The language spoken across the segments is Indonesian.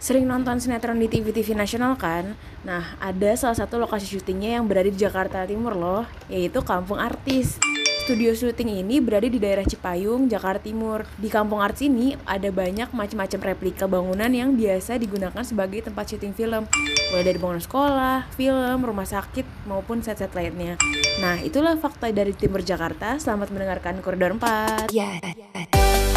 sering nonton sinetron di TV-TV nasional kan? Nah, ada salah satu lokasi syutingnya yang berada di Jakarta Timur loh, yaitu Kampung Artis. Studio syuting ini berada di daerah Cipayung, Jakarta Timur. Di Kampung Artis ini ada banyak macam-macam replika bangunan yang biasa digunakan sebagai tempat syuting film. Mulai dari bangunan sekolah, film, rumah sakit, maupun set-set lainnya. Nah, itulah fakta dari Timur Jakarta. Selamat mendengarkan Koridor 4. Yeah.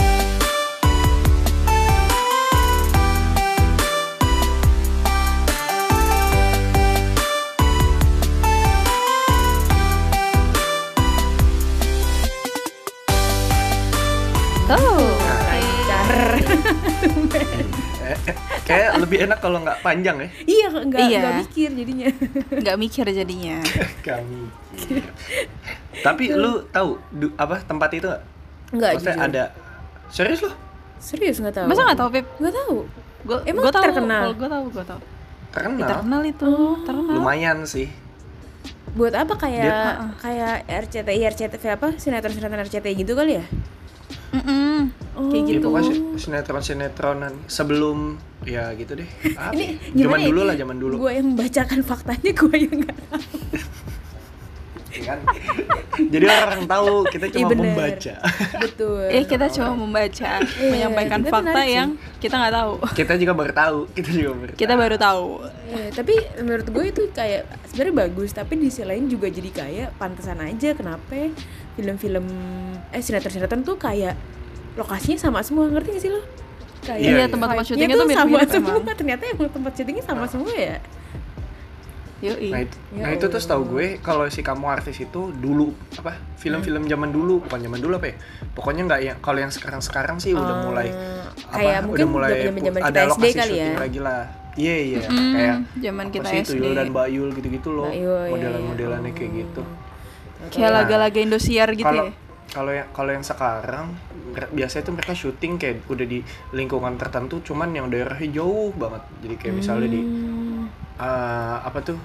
Eh, eh, kayak lebih enak kalau nggak panjang ya iya, nggak Iya. mikir jadinya. nggak mikir jadinya. kami tapi lu tahu du- apa tempat itu nggak Nggak, maksudnya jujur. ada serius loh Serius nggak tahu. Masa nggak tahu Pip? Nggak tahu. Gue Emang gue tahu. terkenal? Gue tahu, gue tahu. terkenal Ya, terkenal itu, terkenal. lumayan sih Buat apa kayak Dia- kayak RCTI, RCTV apa? Sinetron-sinetron RCTI gitu kali ya? Mm-mm. Oh. Kayak Ya, gitu. pokoknya si- sinetron-sinetronan sebelum ya gitu deh. Apa Ini ya? gimana zaman ya? dulu lah, zaman dulu. Gue yang membacakan faktanya, gue yang nggak tahu. Ya kan? Jadi orang tahu kita Iya, cuma bener. membaca. Betul. Eh kita cuma membaca, menyampaikan tapi fakta yang kita nggak tahu. kita juga baru tahu, kita juga baru. Kita tahu. baru tahu. Iya, tapi menurut gue itu kayak sebenarnya bagus, tapi di sisi lain juga jadi kayak pantesan aja kenapa film-film eh sinetron-sinetron tuh kayak lokasinya sama semua, ngerti gak sih lo? Kayak Iya, iya. tempat-tempat syutingnya tuh sama mirip-mirip semua. Ternyata emang tempat syutingnya sama semua ya. Yoi. Nah itu, Ya nah itu tuh setahu gue kalau si kamu artis itu dulu apa film-film zaman dulu bukan zaman dulu apa ya pokoknya nggak yang kalau yang sekarang-sekarang sih udah Eh, mulai kayak apa mungkin udah mulai zaman-zaman pu- kita ada SD lokasi kali ya. lagi lah iya iya Mm, kayak zaman kita sih, Tuyul SD. dan Bayul gitu-gitu loh Yul, iya, modelan-modelannya iya. kayak gitu Kayak Nah, laga-laga Indosiar gitu kalau ya. kalau yang kalau yang sekarang biasanya tuh mereka syuting kayak udah di lingkungan tertentu cuman yang daerahnya jauh banget jadi kayak misalnya di Hmm. eh, apa tuh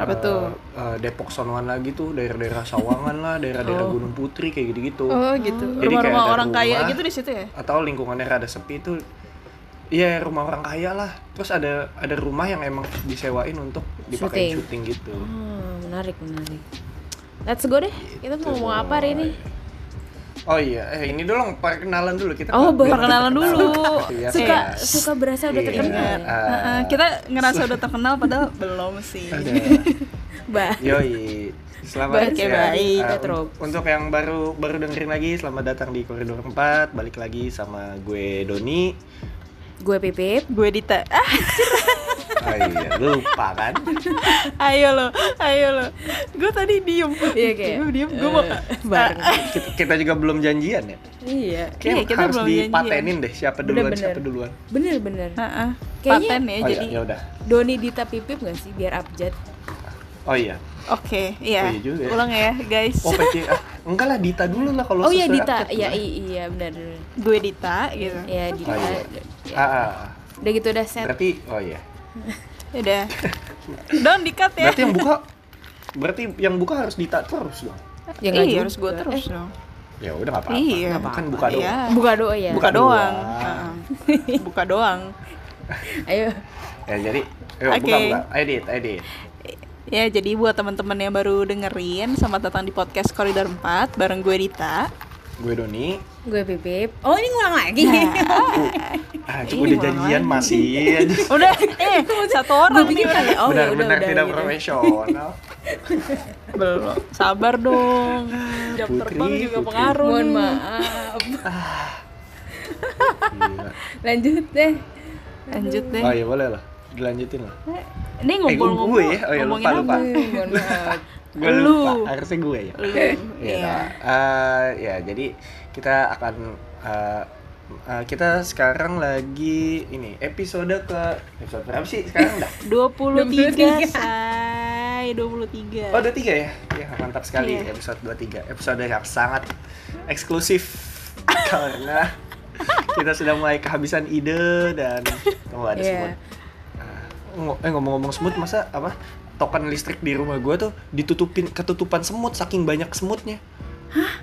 Apa tuh? eh, Depok Sonoan lagi tuh daerah-daerah Sawangan lah daerah-daerah Oh. Gunung Putri kayak gitu-gitu Oh gitu. Jadi kayak Rumah-rumah ada orang kaya rumah. gitu di situ ya. atau lingkungannya rada sepi tuh Iya rumah orang kaya lah terus ada ada rumah yang emang disewain untuk dipakai Syuting. syuting gitu Hmm, menarik, menarik. Let's go deh. Kita mau ngomong apa hari ini? Oh iya, eh ini dulu perkenalan dulu kita. Oh, perkenalan dulu. Iya, Suka iya. suka berasa udah Iya. terkenal. ya? Ah, Heeh, kita ngerasa udah terkenal padahal belum sih. Bah. Yoi. Selamat Oke, ya. baik. Ah, Petrop. untuk yang baru baru dengerin lagi, selamat datang di Koridor 4. Balik lagi sama gue Doni. Gue Pipip. Gue Dita. Ah, Oh iya, lupa kan? ayo lo, ayo lo. Gue tadi diem. Iya, kayak, Gue diem. Gue mau. eh, bareng. Kita, kita juga belum janjian ya. Iya. Kayak Iya, kita harus belum janjian. dipatenin deh siapa duluan Bener-bener. siapa duluan. Bener bener. Heeh. Kayaknya- Paten ya, Oh jadi. iya, ya udah. Doni Dita Pipip gak sih biar abjad? Oh iya. Oke, iya. Oh, iya juga ya. Ulang ya, guys. Oh PC. ah, enggak lah Dita dulu lah kalau Oh iya sesuai Dita. Iya iya benar. benar. Gue Dita gitu. Iya Dita. Oh, iya. Ya. Ah, ah, ah. Udah gitu udah set. Berarti oh iya. Udah. Don dikat ya. Berarti yang buka berarti yang buka harus Dita terus dong. Ya nggak iya, harus gue terus Eh, dong. Ya udah enggak apa-apa. Iya. Nggak apa-apa. Kan buka doang. Iya. buka doa ya. Buka doang. Buka doang. Ayo. Ya jadi ayo Oke. buka buka. Edit, edit. Ya, jadi buat teman-teman yang baru dengerin, selamat datang di podcast Koridor 4 bareng gue Dita. Gue Doni. Gue Pipip. Oh ini ngulang lagi. Ah, Ini cuma udah janjian masih. Udah, eh satu orang Gue nih pikir udah. kayak oh ya udah Benar-benar udah. tidak gitu. profesional. Belum. Sabar dong. Jam Putri, terbang juga Putri. pengaruh. Mohon maaf. Gila. Lanjut deh. Lanjut deh. Oh iya boleh lah. Dilanjutin lah. Ini Eh, ngobrol-ngobrol. gue ya? Oh iya, ngomongin lupa, lupa. apa? Eh, Mohon maaf. Gue Lu. lupa. Harusnya gue ya. Lu. Iya. Iya. eh, ya, jadi kita akan eh, eh, kita sekarang lagi ini episode ke episode berapa sih sekarang dah? 23, say. 23. Oh, ada tiga ya? Ya, mantap sekali Iya. episode 23. Episode yang sangat eksklusif karena kita sudah mulai kehabisan ide dan tunggu ada Iya. semut. Eh ngomong-ngomong semut masa apa? Token listrik di rumah gua tuh ditutupin ketutupan semut saking banyak semutnya. Hah?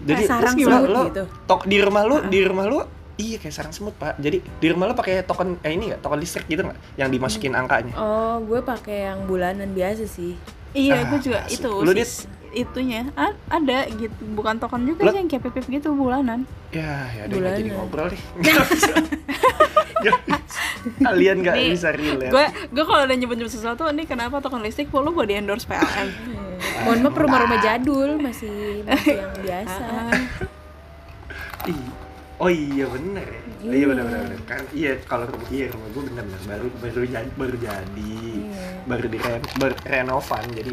Jadi Kayak sarang terus semut lo, gitu? tok di rumah lu, di rumah lu Iya kayak sarang semut pak. Jadi di rumah lo pakai token eh ini nggak token listrik gitu nggak? Yang dimasukin angkanya? Oh, gue pakai yang bulanan biasa sih. Iya, Ah, gue juga asik. itu. Lu, sis- itunya A- ada gitu, bukan token juga Lu- sih yang kayak pipip gitu bulanan. Ya, ya udah jadi ngobrol nih. Kalian nggak Nih, bisa relate. Gue gue kalau udah nyebut-nyebut sesuatu nih kenapa token listrik lu gue di endorse PLN. Mohon maaf rumah-rumah jadul masih masih yang biasa. Ih. Oh iya bener ya. Oh, iya bener bener, bener. kan iya kalau rumah iya rumah gue bener bener baru baru jadi baru jadi Iya. baru di renovan jadi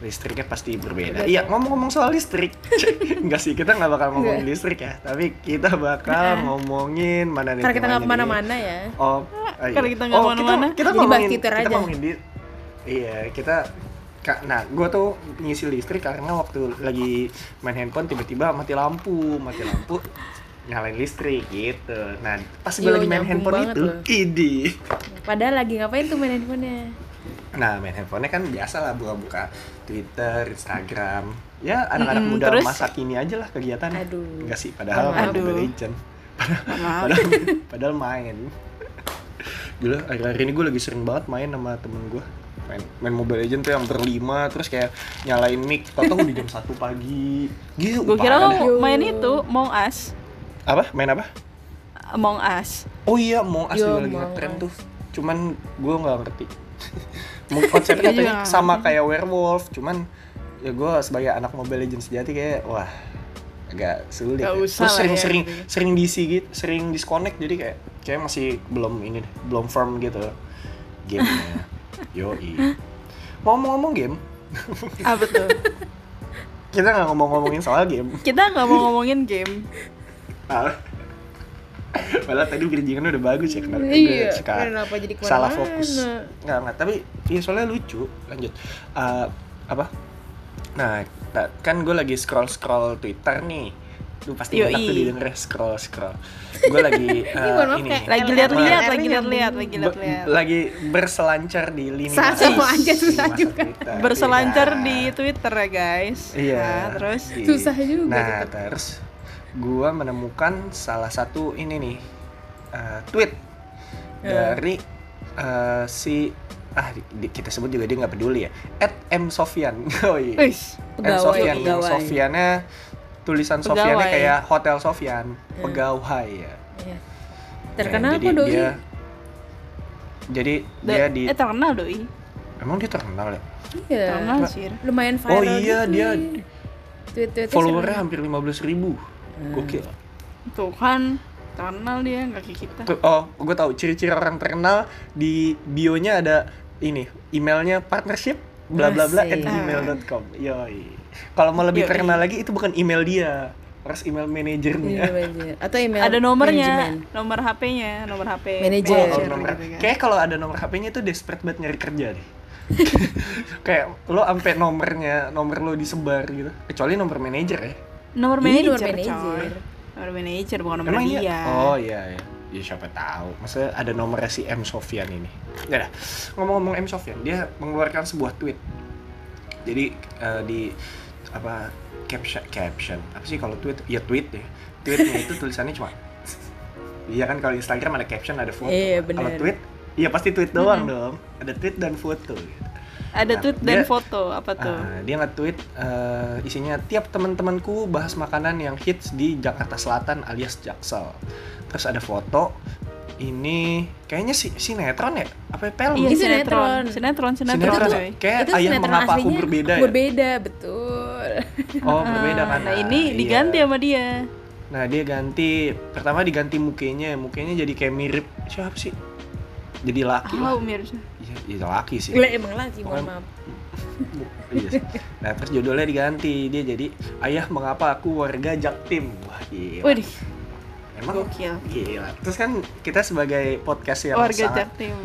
listriknya pasti berbeda. Iya ngomong-ngomong soal listrik, enggak sih kita nggak bakal ngomongin listrik ya, tapi kita bakal ngomongin mana nih Karena kita nggak ke mana-mana ya. Oh, iya. Karena kita nggak Oh, ke mana-mana. Kita, kita ngomongin, kita aja. ngomongin di, iya kita Kak, nah, gue tuh ngisi listrik karena waktu lagi main handphone tiba-tiba mati lampu, mati lampu, nyalain listrik gitu. Nah, pas gue lagi main handphone itu, loh. idi. Padahal lagi ngapain tuh main handphonenya? Nah, main handphonenya kan biasa lah buka-buka Twitter, Instagram. Ya, anak-anak Mm-mm, muda terus? masa kini aja lah kegiatannya. Aduh. Enggak sih, padahal main. Mobile Legend. Maaf. padahal, padahal main gila akhir-akhir ini gue lagi sering banget main sama temen gue main, main Mobile Legend tuh yang berlima terus kayak nyalain mic tau di jam 1 pagi gitu Gue kira lo main itu Among Us. apa main apa Among Us. oh iya mau asli Yo, lagi Among ngetren Us. tuh cuman gue nggak ngerti konsepnya Iya juga nggak sama kayak werewolf cuman ya gue sebagai anak Mobile Legends sejati kayak wah agak sulit Nggak ya. usah terus lah sering ya, sering sering diisi gitu sering disconnect jadi kayak kayak masih belum ini belum firm gitu. Gamenya. Yoi. Ngomong-ngomong game. Ah betul. kita nggak ngomong-ngomongin soal game. Kita nggak mau ngomongin game. Ah. Padahal tadi bridgingan udah bagus ya kenapa Iya, gue suka kenapa jadi salah fokus nggak nggak tapi iya soalnya lucu lanjut Eh, apa nah ta- kan gue lagi scroll scroll Twitter nih lu pasti Yoi. enak tuh didengar scroll scroll gue lagi maaf, ini Lagi lihat-lihat, LR lagi lihat-lihat, lagi be- lihat-lihat. lagi berselancar di lini masa- aja susah juga. Twitter. Berselancar Iya. di Twitter ya guys. Iya. Nah, terus di- Susah juga Nah, terus gua menemukan salah satu ini nih eh, tweet dari eh, si ah di- di- kita sebut juga dia nggak peduli ya. At M Sofian. Oh iya. M Pegawai, Sofian. pegawai. Sofiannya tulisan Pegawai. Sofiannya kayak Hotel Sofian, pegawai ya. Iya. Terkenal Ya, apa jadi doi? Dia, jadi dia Da- di eh terkenal doi. emang dia terkenal ya? Iya. Terkenal sih. Lumayan viral Oh iya, gitu. dia Tweet-tweetnya Followernya sering. hampir 15 ribu. Gokil. Tuh kan terkenal dia nggak kayak kita. Tuh, Oh, gue tahu ciri-ciri orang terkenal di bio-nya ada ini, emailnya partnership bla bla bla at gmail.com. Yoi. Kalau mau lebih Yoi. terkenal lagi itu bukan email dia, harus email Iya, manajernya. bener. Atau email Ada nomornya, manajemen. nomor HP-nya, nomor HP. Manajer. Oh, manajer nomor, kan. kayak kalau ada nomor HP-nya itu desperate banget nyari kerja deh. kayak lo sampai nomornya, nomor lo disebar gitu. Kecuali nomor manajer ya. Nomor Iya, manajer, nomor manajer. coy. Nomor manajer bukan nomor Emang dia. iya? Oh iya iya. Ya siapa tahu. Maksudnya ada nomornya si M Sofian ini. Ya dah. Ngomong-ngomong M Sofian, dia mengeluarkan sebuah tweet. Jadi eh, di apa caption caption apa sih kalau tweet? Ya tweet deh. Tweetnya itu tulisannya cuma Iya kan kalau Instagram ada caption ada foto. Iya, Kalau tweet Iya pasti tweet doang dong. Ada tweet dan foto. Gitu. Ada Nah, tweet dan dia- foto apa tuh? Ah, dia nge-tweet eh, isinya tiap teman-temanku bahas makanan yang hits di Jakarta Selatan alias Jaksel. Terus ada foto ini kayaknya si sinetron ya? Apa film? Iya, Ini sinetron. sinetron. Sinetron, sinetron, Sinetron. coy. Kayak Itu ayah sinetron mengapa aku berbeda ya? Berbeda, betul. Oh, berbeda kan. Nah, ini iya. diganti sama dia. Nah, dia ganti pertama diganti mukanya, mukanya jadi kayak mirip siapa sih? Jadi laki lah. Oh, mirip. Iya, iya laki sih. Gila emang lagi, mohon maaf. Iya sih. Nah, terus judulnya diganti. Dia jadi Ayah Mengapa Aku Warga Jaktim. Wah, gila. Waduh, Emang gokil. Gila. Terus kan kita sebagai podcast yang Warga sangat Jaktim.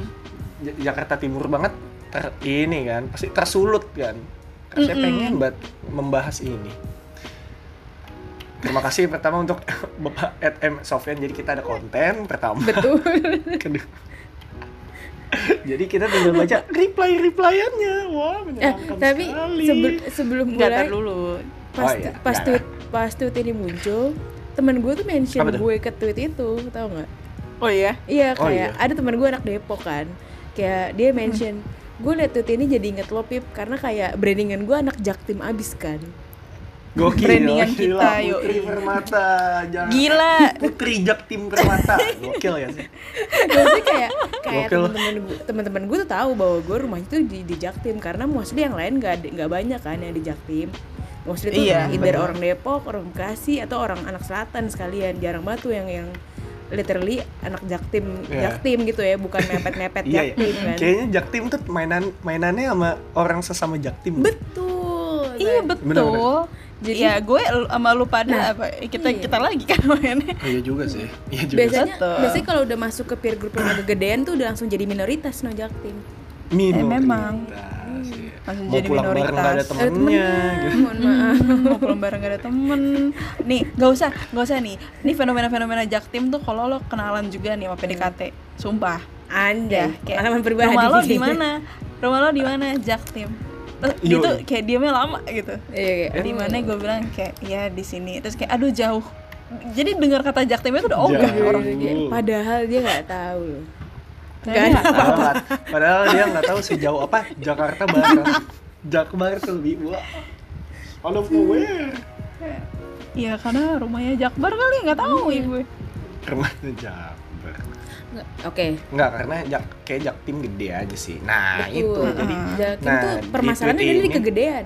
Ja- Jakarta Timur banget ter ini kan pasti tersulut kan. Kan Saya Mm-mm. pengen banget membahas ini. Terima kasih pertama untuk Bapak Ed M Sofian. Jadi kita ada konten pertama. Betul. Kedua. Jadi kita tinggal baca reply replyannya. Wah, Eh, menyenangkan tapi sekali. sebel- sebelum mulai tar dulu. pas Oh, iya, pas nggak, tweet pas tweet ini muncul temen gue tuh mention gue ke tweet itu tau nggak Oh iya. iya Oh, kayak iya. ada temen gue anak Depok kan kayak dia mention gue liat tweet ini jadi inget lo pip karena kayak brandingan gue anak jaktim abis kan Gokil, Brandingan gila, kita, yuk. Putri Permata, jangan Gila. Putri Jaktim Permata, gokil ya sih. Maksudnya kayak kayak Gokil. temen-temen gue gue tuh tahu bahwa gue rumahnya tuh di, di Jaktim karena mostly yang lain gak ada- nggak banyak kan yang di Jaktim mostly tuh Iya, either bener. orang Depok orang Bekasi atau orang anak selatan sekalian jarang banget tuh yang yang literally anak Jaktim Iya. Jaktim gitu ya bukan mepet-mepet Iya, iya. Jaktim kan Kayaknya Jaktim tuh mainan mainannya sama orang sesama Jaktim. betul Iya betul. Jadi- ya gue sama lu pada Nah, apa kita iya. kita lagi kan mainnya. Oh, iya juga sih. Iya juga. biasanya Betul. biasanya kalau udah masuk ke peer group yang agak gedean tuh udah langsung jadi minoritas no Jaktim Minoritas, Eh, memang. iya. Langsung Mau jadi pulang bareng nggak ada minoritas. ada temennya. temennya gitu. mohon maaf Hmm, mau pulang bareng gak ada temen nih gak usah gak usah nih ini fenomena-fenomena jaktim tuh kalau lo kenalan juga nih sama PDKT sumpah Anjay, ya kayak pengalaman pribadi rumah lo di mana rumah lo di mana jaktim Yo. gitu kayak diamnya lama gitu Iya, kayak, di mana gue bilang kayak ya di sini terus kayak aduh jauh jadi dengar kata jaktim itu udah ogah orang Kayak, padahal dia nggak tahu loh. Nggak ada Padahal, nggak- padahal dia nggak tahu sejauh apa Jakarta Barat. Jakbar tuh lebih wah. Out of nowhere. Iya karena rumahnya Jakbar kali nggak tahu ya gue Rumahnya Jakbar. Nggak, Oke. Enggak, karena jak kayak Jaktim gede aja sih. Nah, Betul. itu jadi Jaktim Nah, tuh di permasalahannya di ini- kegedean.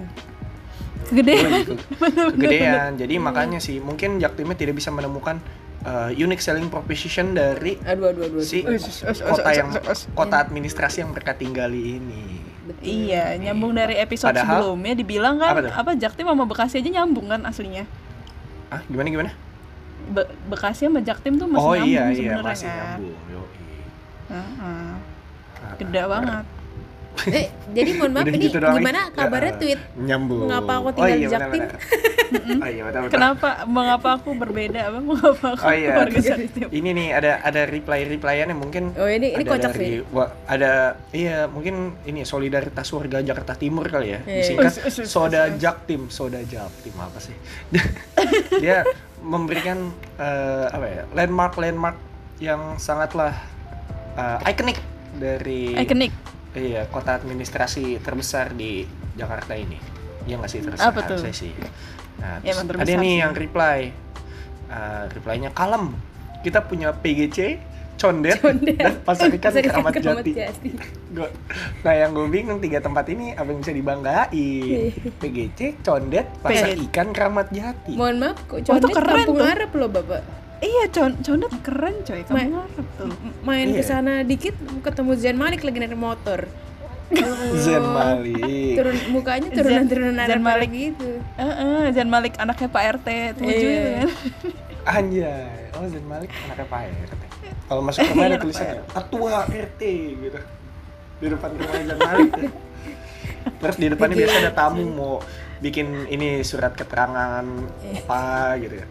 gede Oh, iya, ke- kegedean. Jadi makanya sih mungkin Jaktimnya tidak bisa menemukan uh, unique selling proposition dari Aduh, aduh, aduh. si aduh. kota yang kota administrasi yang mereka tinggali ini. Betul. Iya, nyambung dari episode Padahal- sebelumnya dibilang kan Apa tuh? apa, Jaktim sama Bekasi aja nyambung kan aslinya. Ah, gimana gimana? Be- Bekasi sama Jaktim tuh masih oh nyambung iya iya sebenarnya masih kan. nyambung. Heeh. Ah, Gede banget. Eh, jadi mohon maaf ini gitu gimana kabarnya Ya, tweet nyambung. Mengapa aku tinggal oh, di iya, Jaktim? benar-benar. oh iya betul betul. Kenapa mengapa aku berbeda apa mengapa aku Oh iya. warga Jaktim? Ini nih ada ada reply replyan yang mungkin Oh, ini- ini ada kocak dari, sih. wa- ada iya mungkin ini solidaritas warga Jakarta Timur kali ya. Iya. Disingkat us, Soda. Jaktim, Soda Jaktim apa sih? Dia memberikan eh, apa ya? landmark landmark yang sangatlah eh, ikonik dari Ikonik. Iya, kota administrasi terbesar di Jakarta ini. Iya nggak sih terbesar Apa tuh? sih. Nah, Ya, terus ada nih sih. yang reply. Uh, reply-nya kalem. Kita punya PGC, condet, Condet. dan pasar ikan keramat Keramat jati. Jati. Gua- nah yang gue bingung tiga tempat ini apa yang bisa dibanggain? PGC, condet, pasar PGC. ikan keramat jati. Mohon maaf, kok Oh, itu condet keren kampung tuh. Arab loh bapak. Iya, con condet keren coy, kamu Ma- ngarep tuh. Main Iya. ke sana dikit ketemu Zain Malik lagi naik motor. Zen Malik. Turun mukanya turunan-turunan Zain Arab Malik. gitu. Heeh, Jan Malik anaknya Pak RT 7 Iya. itu kan. Anjay, oh Zen Malik anaknya Pak RT. Kalau masuk rumah ada Iya, tulisannya ketua RT gitu. Di depan rumah Zen Malik. Terus di depannya biasa ada tamu mau bikin ini surat keterangan apa gitu ya.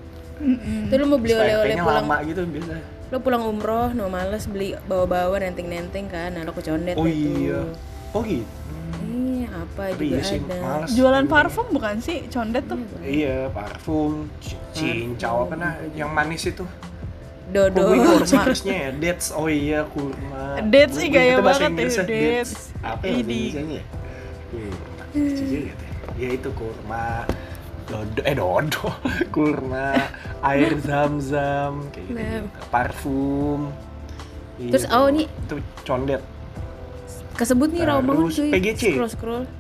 Itu lu mau beli oleh-oleh pulang lama gitu biasa. lo pulang umroh no males beli bawa-bawa nenteng-nenteng kan nah lo ke condet Oh iya. Oh gitu. Iya, apa Tapi juga iya sih, ada. males. Jualan parfum bukan sih condet tuh? Iya, parfum, cincau apa nah yang manis itu. Dodo. Oh, kurma. Inggrisnya ya, dates. Oh iya, kurma. Dates sih gaya banget ya, dates. Apa ya. Inggrisnya ya? Juga tuh. Ya itu kurma. Dodo, eh dodo, kurma, air zam-zam, kayak gitu, Nah. parfum. Iya, Terus, oh, nih. itu condet. Kesebut nih Romangun Terus cuy. PGC. Scroll scroll. Hah?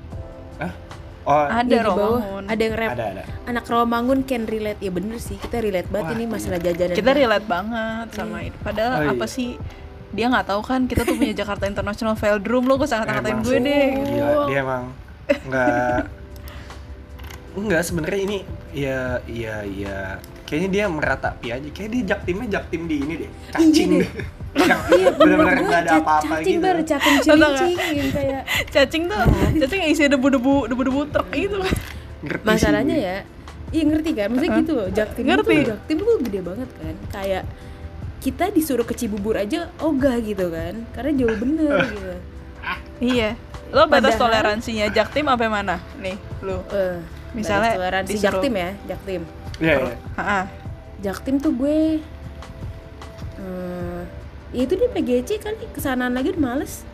Oh, Ada Yang di bawah Romangun. ada yang rap. ada ada. Anak Romangun can relate. Ya bener sih, kita relate banget Wah, ini iya. masalah jajanan. Kita relate banget sama itu. Padahal Oh, iya. apa sih dia nggak tahu kan kita tuh punya Jakarta International Velodrome lo gue sangat ngatain gue deh Gila, dia emang nggak enggak sebenarnya ini ya ya ya kayaknya dia meratapi aja kayak dia jaktimnya jaktim di ini deh cacing Iya deh yang benar-benar nggak ada apa-apa Cacing gitu. baru cacing nggak? cilincing yang kayak cacing tuh cacing yang isi debu-debu debu-debu truk ngerti masalahnya ya iya ngerti kan? Maksudnya gitu loh jaktim Ngerti. itu jaktim tuh gede banget kan? Kayak kita disuruh ke Cibubur aja ogah gitu kan? Karena jauh bener gitu. Iya. Lo batas Padahal- toleransinya jaktim apa yang mana? Nih lo Eh, Misalnya toleransi disuruh- jaktim ya jaktim Iya, iya. Ha-ha. Jaktim tuh gue eh ya itu di PGC kali kesanaan lagi udah males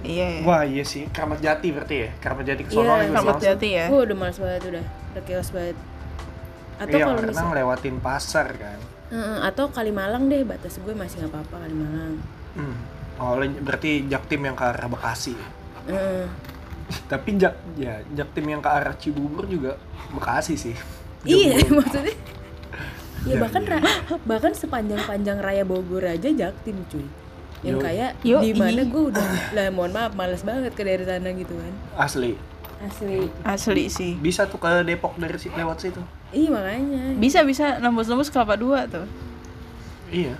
Iya. Wah iya sih, Keramat Jati berarti ya? Keramat Jati ke Iya, lagi Selamat langsung. Jati ya. gue udah males banget udah udah chaos banget atau Iya, kalau karena misal ngelewatin pasar kan. Heeh, atau Kalimalang deh batas gue masih nggak apa-apa Kalimalang Hmm. Oh, berarti Jaktim yang ke arah Bekasi. Heeh. Tapi Jak ya Jaktim yang ke arah Cibubur juga Bekasi sih. iya maksudnya ya Ya, bahkan iya. ra- bahkan sepanjang panjang raya Bogor aja Jaktim cuy yang Yo. kayak Yo, di mana gue udah lah mohon maaf males banget ke daerah sana gitu kan Asli. asli Asli sih. Bisa tuh ke Depok dari si lewat situ. iya makanya Bisa bisa nembus-nembus kelapa dua tuh. Iya.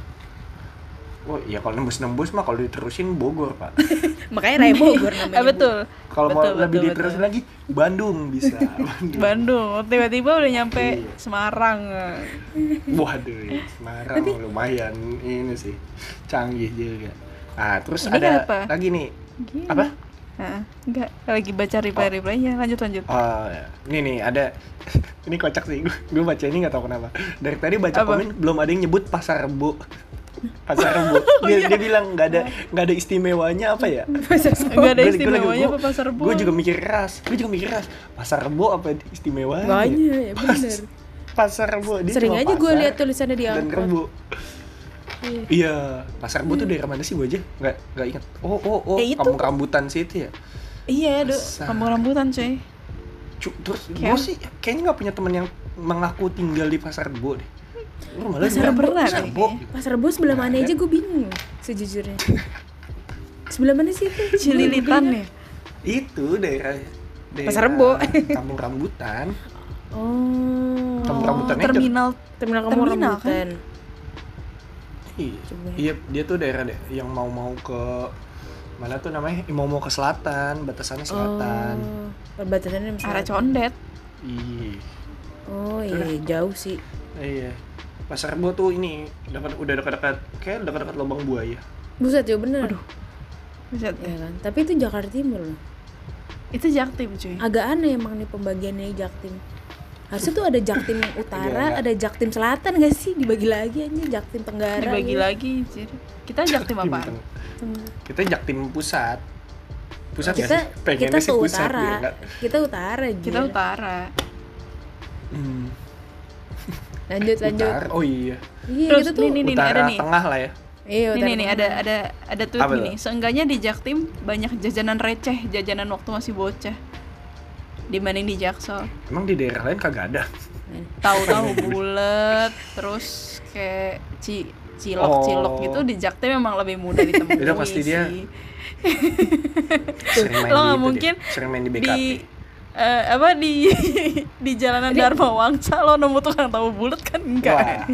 Oh iya kalau nembus-nembus mah kalau diterusin Bogor pak. makanya raya Bogor namanya Eh betul. Kalau mau Betul, lebih betul, diterusin betul. lagi Bandung bisa. Bandung. Bandung, tiba-tiba udah nyampe Iya. Semarang. Waduh, ya, Semarang lumayan ini sih canggih juga. Ah terus Ini ada kenapa? lagi nih Gini. apa? Nah, enggak lagi baca reply-replynya. Lanjut lanjut. Oh, ya. ini nih ada ini kocak sih gue gue baca ini nggak tahu kenapa dari tadi baca Apa? komen belum ada yang nyebut pasar rebo pasar rebo. Dia, dia bilang nggak ada nggak ada istimewanya apa ya? Enggak ada istimewanya gua- apa pasar rebo? gue juga mikir keras gue juga mikir keras. Pasar rebo apa istimewanya? Banyak ya Pas- bener. Pasar rebo dia sering aja gue lihat tulisannya di dan angkot. Rebo. Iya. iya pasar rebo tuh daerah mana sih gue aja? Nggak nggak ingat. Oh oh oh Eh, itu. kampung rambutan situ ya? Iya, Pasar. kampung rambutan cuy. Cu- terus gue sih kayaknya nggak punya teman yang mengaku tinggal di pasar rebo deh Pasar Rebo pasar rebo kayaknya. pasar bos sebelah mana aja gue bingung sejujurnya. Sebelah mana sih itu? Cililitan ya. itu daerah, daerah Pasar Rebo. kampung rambutan. Oh. Kampung rambutannya itu- terminal terminal kampung Terminal, rambutan. Iya. Coba. iya dia tuh daerah deh yang mau mau ke mana tuh namanya? Mau mau ke selatan batasannya selatan. Oh perbatasannya sama arah condet. iya. Oh iya jauh sih. Iya pasar rebo tuh ini dekat udah dekat-dekat kayak dekat-dekat lubang buaya buset ya bener Aduh. Buset. ya kan tapi itu Jakarta Timur loh Itu Jaktim cuy. agak aneh emang nih pembagiannya Jaktim harusnya tuh ada Jaktim yang utara ada Jaktim selatan gak sih dibagi lagi aja Jaktim Tenggara Dibagi gitu. lagi anjir. Kita Jaktim apa? Kita jaktim pusat pusat kita nggak sih? Pengennya kita sih pusat, utara ya, kita utara Kita utara. Hmm, lanjut lanjut. Utara oh iya. Iya Terus kita tuh. nih, nih, nih, utara ada nih. tengah lah ya. Iya Ini nih, nih ada ada ada tweet Apa gini. Seenggaknya di Jaktim banyak jajanan receh, jajanan waktu masih bocah. Dibanding di Jaksel. emang di daerah lain kagak ada? Tahu-tahu bulat, terus kayak ci cilok-cilok Oh. gitu di Jaktim memang lebih mudah ditemuin Itu pasti dia sering main Lo di nggak mungkin deh, sering main di BKT di eh, apa di di jalanan Dharma Wangsa lo nemu tukang tahu bulat kan? Enggak. Wah.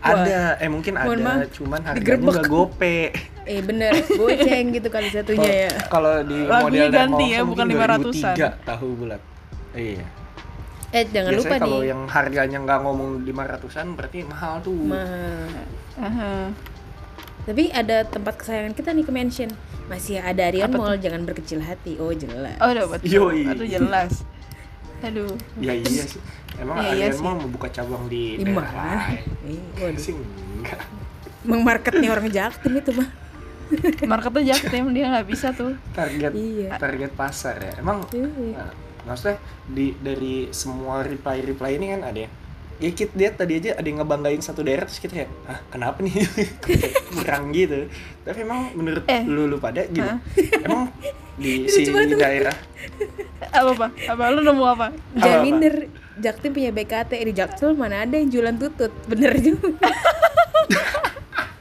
ada eh mungkin Mohon ada maaf, cuman harganya nggak gope. Eh bener. Goceng gitu kali satunya ya. kalau di Lagunya model ganti ya, bukan 500-an. 2003 tahu bulat. Iya. Eh jangan biasanya lupa kalau nih. yang harganya nggak ngomong 500-an berarti mahal tuh. Mahal. Aha. tapi ada tempat kesayangan kita nih ke mention masih ada Arion Apa Mall jangan berkecil hati. Oh jelas. Oh udah betul. Yoi. aduh jelas. Aduh. Ya iya sih. Emang iya Arian sih. mau membuka cabang di Di daerah mana? lain? Eh, waduh. sih enggak. Emang marketnya orang Jaktim itu mah marketnya Jaktim dia nggak bisa tuh. Target Iya. target pasar ya. Emang Iya. Nah, maksudnya di dari semua reply reply ini kan ada ya ya kita lihat tadi aja ada yang ngebanggain satu daerah terus kita kayak ah kenapa nih? Kurang gitu. Tapi emang menurut Eh. lu lu pada gitu emang di si daerah? Apa apa? Apa lu nemu apa? Minder. Jaktim punya BKT di Jaksel mana ada yang jualan tutut. Bener juga.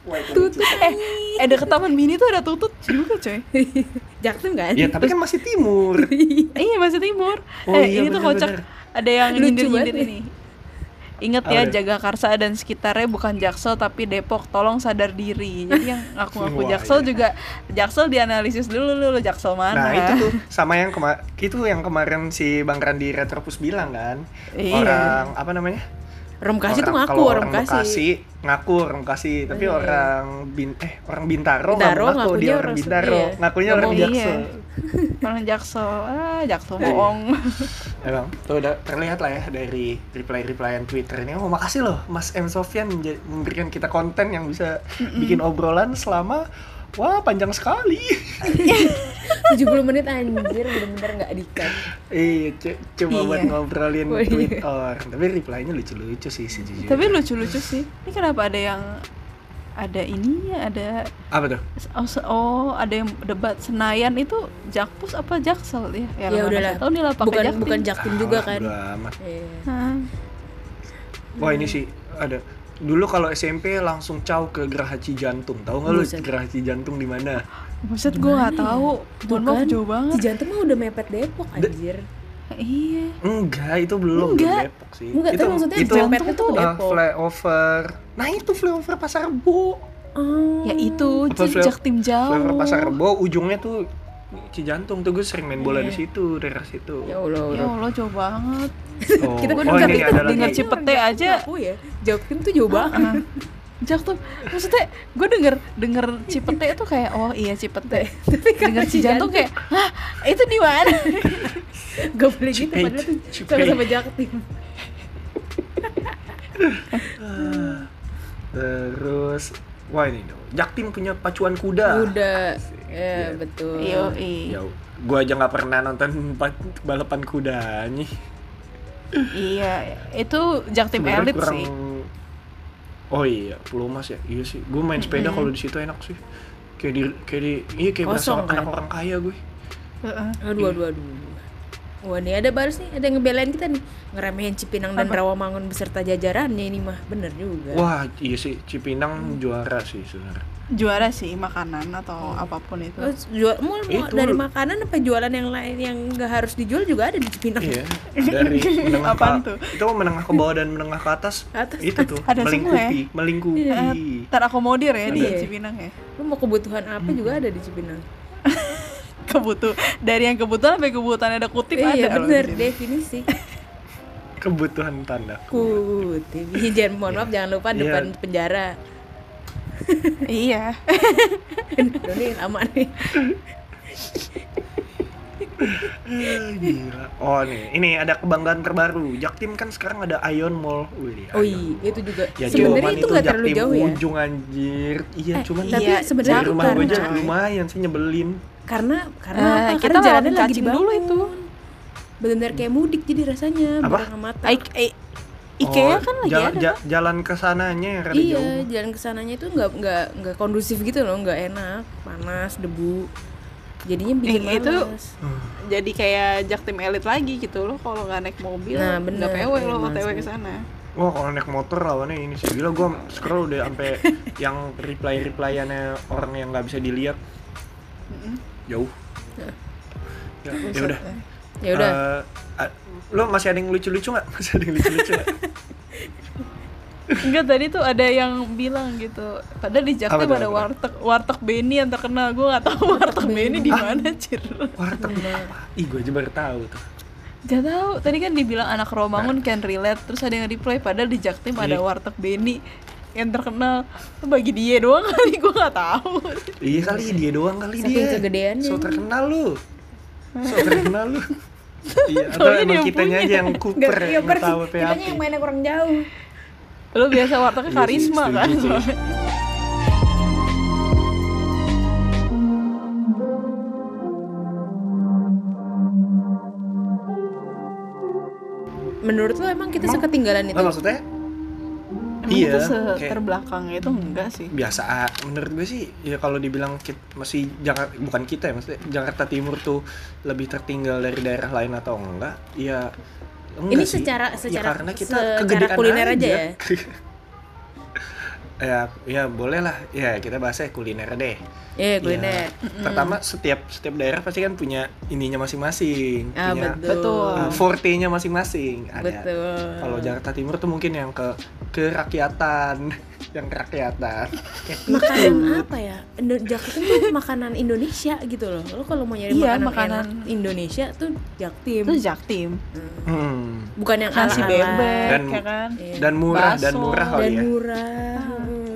Wah, itu tutut. eh eh deket taman mini tuh ada tutut. Juga coy. Jaktim kan ya tapi kan masih timur. Iya masih timur. Oh eh iya, ini tuh bener-bener. kocak. ada yang Lucu nyindir nyindir banget. ini Ingat ya Apa? Jagakarsa dan sekitarnya bukan Jaksel tapi Depok. Tolong sadar diri. Jadi yang ngaku-ngaku Wah, Jaksel iya. juga Jaksel dianalisis dulu lu, lu Jaksel mana. Nah itu tuh sama yang kema itu yang kemarin si Bang Randi Retropus bilang kan Iya. orang apa namanya Orang Bekasi tuh Orang- ngaku orang Bekasi. ngaku orang Bekasi, tapi Iya. orang bin eh orang Bintaro, Bintaro ngaku ngakunya dia orang orang- Bintaro, iya. ngakunya orang iya. Orang Jaksel, ah Jaksel Iya. bohong. Emang tuh udah terlihat lah ya dari reply-replyan Twitter ini. Oh makasih loh Mas M Sofyan menja- memberikan kita konten yang bisa bikin obrolan selama wah panjang sekali. 70 menit anjir bener-bener nggak dikat. Iya, c- coba Iya. buat ngobrolin Oh, iya. tweet. Tapi reply-nya lucu-lucu sih sejujurnya. Tapi lucu-lucu sih. Ini kenapa ada yang ada ininya, ada apa tuh? oh, se- oh, ada yang debat Senayan itu Jakpus apa Jaksel ya? Ya mana udahlah. tahu nih lah pakai Bukan Jaktim. bukan Jaktim juga Ah, kan. amat. Iya. Wah ini sih ada. Dulu kalau SMP langsung caw ke Geraha Cijantung. Tahu nggak lu Buset. Geraha Cijantung di mana? Buset gue gak tahu. Tuh Mohon maaf kan, jauh banget. Si jantung mah udah mepet Depok anjir. Iya. Enggak, itu belum Enggak. Depok sih. Enggak, itu tapi maksudnya itu mepetnya tuh uh, Depok. flyover. Nah, itu flyover Pasar Rebo. Oh. Ya itu flair- Jaktim jauh. Flyover Pasar Rebo ujungnya tuh Cijantung tuh gue sering main bola Iya. di situ, daerah situ. Ya Allah. Ya Allah. Allah jauh banget. Oh, Kita oh, denger- ini ada denger Cipete aja. Ya. Jaktim tuh jauh banget. Ah. Jaktim. Maksudnya gue denger denger Cipete itu kayak oh iya Cipete. Tapi kan Denger Cijantung kayak hah itu di mana? Gak boleh gitu Cipete, padahal tuh Cipete. sama-sama Jaktim. Terus wah ini dong. Jaktim punya pacuan kuda. Udah. Iya. Ya, betul. Yo Ya, gua aja nggak pernah nonton pa- balapan kudanya. Iya, itu Jaktim Sebenarnya elit kurang- sih. Oh iya, Pulau Mas ya. Iya sih. Gue main sepeda kalau di situ enak sih. Kayak di kayak di iya kayak berasa Kosong, kan? anak orang kaya gue. Heeh. Aduh, aduh, aduh. Wah nih ada baris nih, ada yang ngebelain kita nih Ngeremehin Cipinang dan Apa? Rawamangun beserta jajarannya ini mah, bener juga Wah, iya sih Cipinang juara sih sebenarnya. Juara sih makanan atau apa pun itu. Terus jual, mau, mau Itu. dari makanan apa jualan yang lain yang nggak harus dijual juga ada di Cipinang Iya, dari menengah Apaan ke tuh? itu menengah ke bawah dan menengah ke atas. Atas. Itu tuh Ada semua melingkupi, melingkupi. Eh, terakomodir ya di Iya. Cipinang ya. Lu mau kebutuhan apa juga ada di Cipinang Kebutuh dari yang kebutuhan sampai kebutuhan ada kutip Iya ada loh bener, definisi Kebutuhan tanda. Kutip Jangan, mohon maaf jangan lupa Iya. depan penjara Iya. Ini lama nih Gila. Oh nih, ini ada kebanggaan terbaru. Jaktim kan sekarang ada Ion Mall. Wih, Oh Ion. iya, itu juga Ya Sebenarnya itu nggak terlalu jauh ya ujung anjir. Iya, Eh, cuman tapi Iya, sebenarnya rumah gue aja lumayan sih nyebelin. karena karena Eh, apa? kita jalannya lagi dibangun dulu itu. benar kayak mudik jadi rasanya Apa? mata I- I- IKEA Oh, kan lagi jalan, ada. ja- jalan ke sananya yang iya jauh. jalan ke sananya itu nggak nggak nggak kondusif gitu loh nggak enak panas debu jadinya bikin Eh, itu- Jadi kayak Jaktim elit lagi gitu loh kalau nggak naik mobil. Nah, nggak bener. PW lo Emang OTW sih. ke sana. Wah kalau naik motor lawannya ini sih gila gue scroll udah sampai yang reply replyannya orang yang nggak bisa dilihat jauh. Ya, ya udah. ya udah Eh, a- lo masih ada yang lucu-lucu nggak? Masih ada yang lucu-lucu? Enggak tadi tuh ada yang bilang gitu. Padahal di tuh, ada apa warteg warteg Beni yang terkenal. Gue nggak tahu warteg Beni di mana cir. Warteg apa? Ih gue aja baru tahu tuh. Gak tahu. Tadi kan dibilang anak Romangun can relate. Terus ada yang reply padahal di Jaktim ada Iya. warteg Beni yang terkenal. Bagi dia doang kali gue nggak tahu. Iya kali dia doang kali Saking dia. kegedeannya. So terkenal lu. So terkenal lu. iya, atau emang dia kitanya punya. aja yang kuper iya, yang tahu kitanya PHP. yang mainnya kurang jauh Lo biasa wartegnya Iya sih, karisma setuju kan. sih. menurut lo emang kita Emang? seketinggalan itu Nggak, maksudnya Emang Iya, itu kayak- seterbelakang itu enggak sih. biasa menurut gue sih ya kalau dibilang kit, masih Jakarta bukan kita ya maksudnya Jakarta Timur tuh lebih tertinggal dari daerah lain atau enggak ya enggak Ini sih. secara- ya, secara- karena kita secara kuliner aja ya? ya ya boleh lah. Ya kita bahasnya kuliner deh. Iya Ya, kuliner. Pertama setiap setiap daerah pasti kan punya ininya masing-masing ah punya betul. Betul. uh, forte-nya masing-masing. Ada betul. kalau Jakarta Timur tuh mungkin yang ke kerakyatan yang kerakyatan makanan apa ya Indo Jaktim tuh makanan Indonesia gitu loh lo kalau mau nyari Iya, makanan, makanan. enak Indonesia tuh Jaktim Itu jaktim. Hmm. bukan yang Nasi bebek, Dan- ya kan? Iya. dan murah dan Bakso. murah kali dan ya murah Hmm.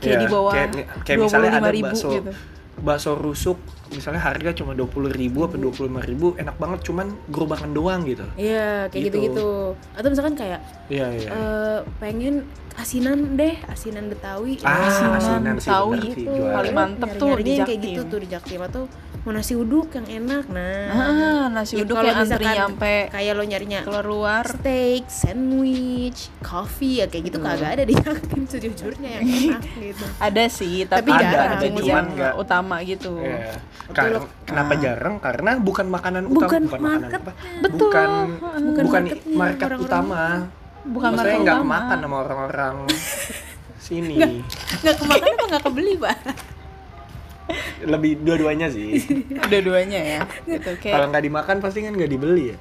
Kayak Iya, di bawah kayak, kayak misalnya ada 25.000 bakso gitu. bakso rusuk misalnya harga cuma dua puluh ribu apa dua puluh ribu enak banget cuman gerobakan doang gitu Iya, kayak Gitu. gitu-gitu. Atau misalkan kayak iya iya eh, pengen asinan deh, asinan Betawi. Ah, asinan asinan Betawi sih itu paling mantep tuh di kayak gitu tuh di Jaktim atau mau nasi uduk yang enak. Nah, Ah, nasi Ya, uduk kalau yang antri nyampe kayak lo nyarinya keluar luar. steak, sandwich, coffee ya kayak gitu kagak ada di Jaktim sejujurnya yang enak gitu. Ada sih, Tapi tapi, nggak jarang. ada Cuman nggak- utama gitu. Iya. Kar- kenapa jarang? Karena bukan makanan utama, Bukan bukan makanan market. apa? Betul. Bukan Bukan bukan market orang-orang. utama. Bukan Maksudnya market nggak kemakan sama orang-orang sini. Nggak kemakan apa nggak kebeli, Pak? Lebih dua-duanya sih. Dua-duanya ya. Gitu Kalau kayak nggak dimakan pasti kan nggak dibeli ya.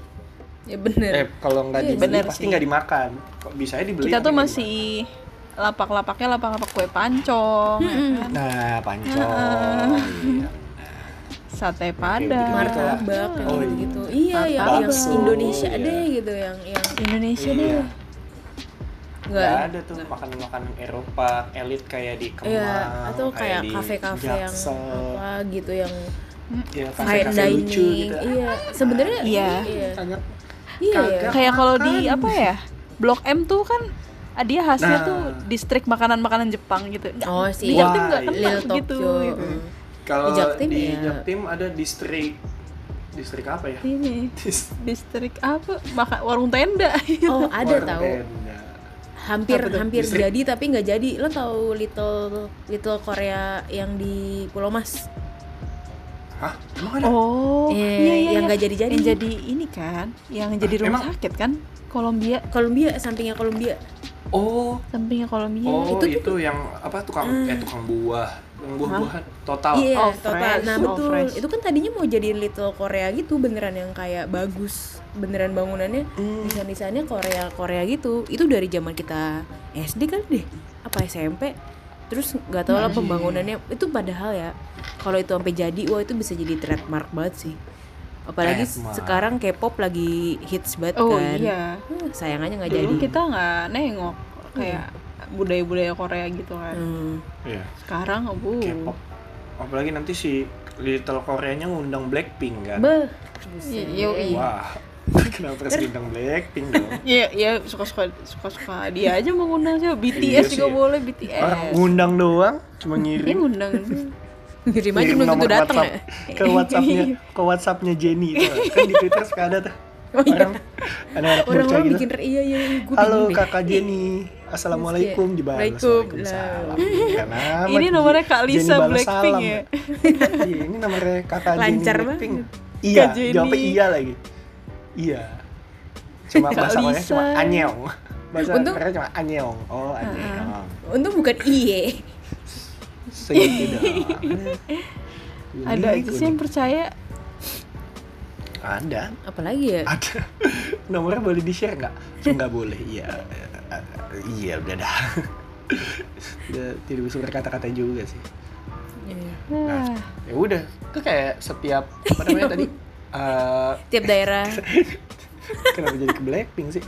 Ya bener. Eh kalau nggak Iya, dibeli bener pasti nggak dimakan. Kok bisa dibeli? kita tuh masih lapak-lapaknya lapak-lapak kue pancong, ya dimakan. kan? Nah, pancong. iya. Sate padang. martabak Oh, gitu. Iya, yang, yang. Indonesia Iya. deh gitu yang yang Indonesia Iya. deh. enggak Nggak ada tuh makanan-makanan Eropa elit kayak di Kemang, Iya, atau kayak di kafe-kafe yang apa gitu yang ya, fine kafe-kafe lucu dining. gitu. Iya, sebenarnya Iya. iya. Kagak Iya, ya. Kayak kalau di apa ya? Blok M tuh kan ah, dia khasnya Nah. tuh distrik makanan-makanan Jepang gitu. Oh, di sih. Jaktim Wah, nggak iya. kena Lil gitu. Tokyo. gitu. Mm. Kalau Di Jaktim di ya. Jaktim ada distrik distrik apa ya? Ini Dis- distrik apa? Maka warung tenda. Oh, ada Warung tahu. tenda. Hampir hampir Distrik? jadi tapi nggak jadi. Lo tahu Little Little Korea yang di Pulau Mas? Hah? Emang ada? Oh, Iya, iya, iya, yang iya. nggak jadi-jadi. Yang jadi ini kan, yang jadi Ah, rumah emang? sakit kan? Kolombia, Columbia sampingnya Columbia. Oh, sampingnya Kolombia. oh itu itu, tuh- yang apa tukang eh tukang buah, yang buah-buahan total. Iya, Oh, total. fresh. Nah, betul. fresh. Itu kan tadinya mau jadiin Little Korea gitu, beneran yang kayak bagus. Beneran bangunannya Hmm. desain-desainnya Korea Korea gitu. Itu dari zaman kita SD kan deh. Apa SMP? Terus nggak tahu lah pembangunannya itu padahal ya kalau itu sampai jadi wah itu bisa jadi trademark banget sih. Apalagi Trademark. sekarang K-pop lagi hits banget Oh kan. iya. Hmm, sayang aja nggak jadi. Kita nggak nengok kayak budaya-budaya Korea gitu kan. Hmm. Iya. Sekarang, bu. K-pop. Apalagi nanti si Little Koreanya ngundang Blackpink kan. Beh. Iya, yoi. Wah. Kenapa harus ngundang Blackpink dong? Iya, ya suka-suka suka-suka dia aja mengundang Iya siapa BTS sih. juga boleh BTS. Orang ngundang doang, cuma Dia ngirim. ngundang. Ngirim aja belum tentu datang ya. WhatsApp ke WhatsAppnya ke WhatsAppnya Jenny itu kan di Twitter suka ada tuh Oh iya. orang anak-anak bocah Orang-orang gitu bikin iya iya gue halo kakak Jenny assalamualaikum dibalas Waalaikumsalam. Ini nomornya Kak Lisa Blackpink ya? iya ini nomornya kakak Jenny Lancar Blackpink banget. iya Jenny. jawabnya iya lagi. Iya. Cuma Kak bahasa Korea cuma anyong. Bahasa Untung- Korea cuma anyong. Oh anyong. Untung bukan iye. segitu dong Ada aja sih yang percaya. Ada. Apalagi ya? ada. Nomornya boleh di share nggak? Nggak boleh iya. Iya udah dah. Udah tidak bisa berkata-kata juga sih. Iya. Nah, ya udah. Itu kayak setiap apa namanya tadi? Eh, Tiap daerah. kenapa jadi ke Blackpink sih?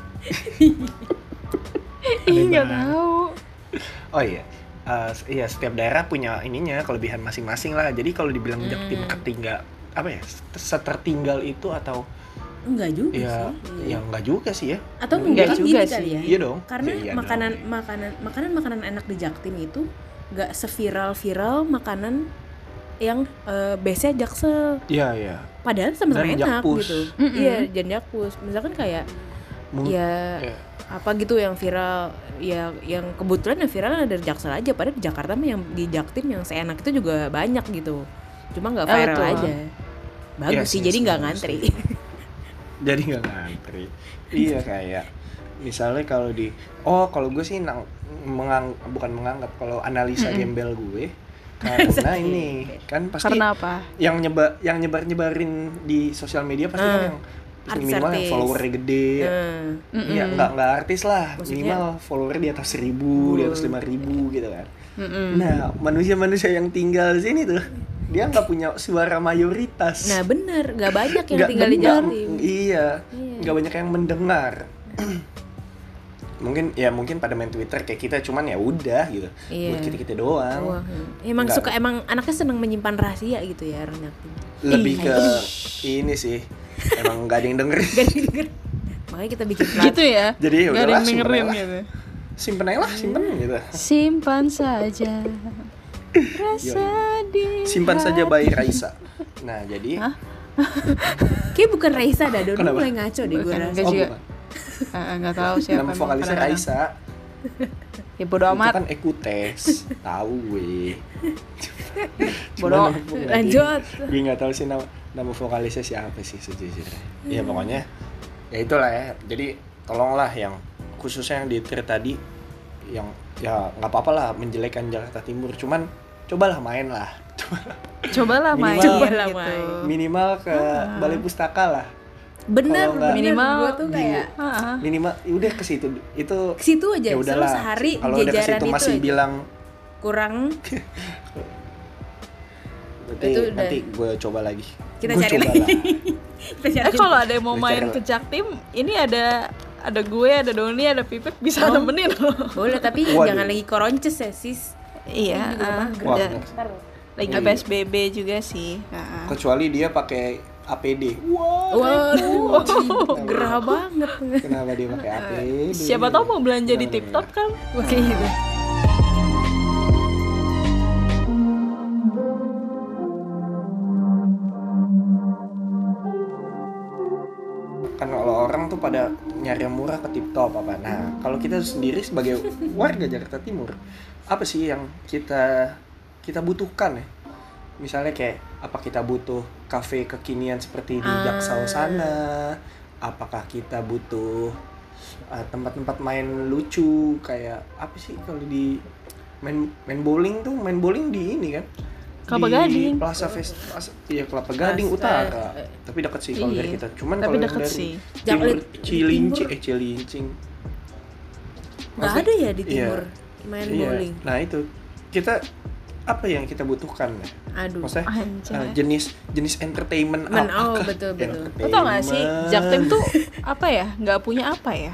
Ih, nggak tahu. oh iya. Eh, iya setiap daerah punya ininya kelebihan masing-masing lah. Jadi kalau dibilang Jaktim ketinggal apa ya setertinggal itu atau Enggak juga ya sih. ya enggak juga sih ya Atau Enggak mungkin juga gini kali sih. ya. Iya dong. Karena Iya, iya makanan dong. makanan makanan makanan enak di Jaktim itu nggak seviral-viral makanan yang eh, biasanya Jaksel. iya iya Padahal sama-sama enak Jakpus. gitu. Mm-mm. Iya, dan Jakpus. Misalkan kayak Mung- ya ya. apa gitu yang viral ya yang kebetulan yang viral ada dari Jaksel aja padahal di Jakarta mah yang di Jaktim yang seenak itu juga banyak gitu cuma nggak Ah, viral betul. aja bagus Iya sih sih, jadi nggak setuju, ngantri. jadi nggak ngantri. Iya kayak misalnya kalau di oh kalau gue sih nang, mengang, bukan menganggap kalau analisa gembel gue karena ini kan pasti Karena apa? yang nyeba yang nyebar nyebarin di sosial media pasti kan Ah. yang Terus minimal yang Artis-artis. followernya gede. Nah, ya nggak nggak artis lah Maksudnya? minimal followernya di atas seribu di atas lima ribu gitu kan. Nah manusia-manusia yang tinggal di sini tuh dia nggak punya suara mayoritas. Nah bener, nggak banyak yang Nggak- tinggal di Jatim. iya. Nggak banyak yang mendengar. Mungkin ya mungkin pada main Twitter kayak kita cuman ya udah gitu. Iya. buat kita kita doang Wah, emang Nggak- suka emang anaknya seneng menyimpan rahasia gitu ya orang Jatim. lebih Iya. ke ini sih. Emang nggak ada yang dengerin. Gak. Makanya kita bikin plat- gitu ya? Jadi ya yang dengerin simpen aja. gitu. Simpen aja lah simpen gitu. Simpan saja rasa di simpan saja bayi Raisa nah jadi Hah? Kayak bukan Raisa dah, Don. Mulai ngaco deh gue rasa. enggak oh bukan Ah, nggak tahu siapa nama emang vokalisnya. Raisa ya bodo itu amat kan Ekutes tahu gue Bodoh. Lanjut. gue nggak tahu sih nama nama vokalisnya siapa sih sejujurnya ya pokoknya ya itulah ya jadi tolonglah yang khususnya yang di Twitter tadi yang ya nggak apa-apa lah menjelekan Jakarta Timur cuman cobalah main lah cobalah main Minimal- Cobalah gitu main. minimal ke balai pustaka lah Bener, bener. Minimal Gue tuh kayak Ah, ah. minimal ya udah ke situ itu ke situ aja. ya udahlah sehari kalau udah ke situ itu masih aja. bilang kurang nanti Itu udah. nanti gue coba lagi kita Gua cari coba lagi. lah. kita cari. Eh kalau ada yang mau main ke Jaktim, ini ada ada gue, ada Doni, ada Pipit bisa Oh. nemenin loh. Boleh tapi Waduh. jangan lagi koronces ya, sis. Iya, mager. Wah, bener. lagi Iya. PSBB juga sih. Ah. kecuali dia pakai APD wah Waduh, gerah banget. kenapa dia pakai APD Siapa tahu mau belanja di Kenapa Tip Top kan? Wah, kayak gitu. kan kalau orang tuh pada nyari yang murah ke tip top apa nah kalau kita sendiri sebagai warga Jakarta Timur apa sih yang kita kita butuhkan ya misalnya kayak apa kita butuh kafe kekinian seperti di Ah. Jaksel sana apakah kita butuh uh, tempat-tempat main lucu kayak apa sih kalau di main main bowling tuh main bowling di ini kan Kelapa di Gading. Plaza Fest Plaza, iya Kelapa Gading Plaza, Utara eh, tapi dekat sih kalau dari iya. kita cuman kalau dari sih. Timur Cilincing timur. eh Cilincing Maksudnya- ada ya di iya. Main Iya. bowling. nah itu kita apa yang kita butuhkan ya? Aduh. maksudnya Anjay. eh, jenis jenis entertainment Men- oh, apakah betul, betul. Lo tau gak sih? Jaktim tuh apa ya? Nggak punya apa ya?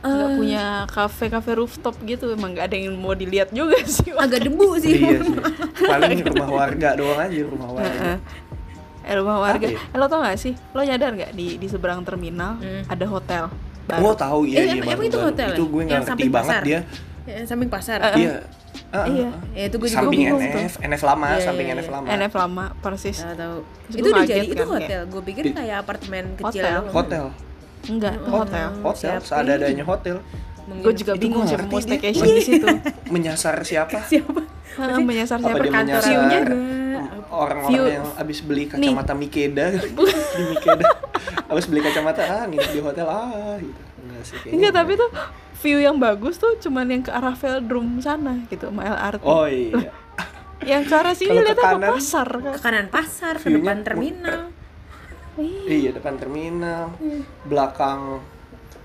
Nggak Eh, punya kafe-kafe rooftop gitu. Emang nggak ada yang mau dilihat juga sih. agak debu sih. iya sih paling rumah warga doang aja rumah warga Heeh. Eh, rumah warga. Apa ya? Eh, lo tau gak sih? Lo nyadar nggak di di seberang terminal Hmm. ada hotel Oh tahu iya Eh, iya emang- baru, emang itu baru. hotel ya? itu gue nggak Yang ngerti banget pasar? dia Ya, samping pasar. Eh, iya Ah, Iya. Ya, itu gue juga samping bingung NF tuh. NF lama Iya, samping iya, NF iya. lama NF lama persis. Tahu tahu. Terus Itu udah jadi itu kan, hotel. Gue pikir kayak apartemen kecil. Hotel. hotel Enggak, itu hotel. hotel Siapa? seadanya hotel. Gue juga bingung siapa mau staycation di situ. menyasar siapa siapa? Menyasar apa siapa? dia Perkantoran menyasar juga. orang-orang yang abis beli kacamata Mikeda di Mikeda abis beli kacamata ah nginep di hotel ah gitu sih kayaknya Enggak, tapi tuh view yang bagus tuh cuman yang ke arah Veldrum sana gitu, sama LRT. oh iya Yang ke arah sini ke kanan- pasar kan. Ke kanan pasar, ke View-nya depan mu- terminal. iya depan terminal belakang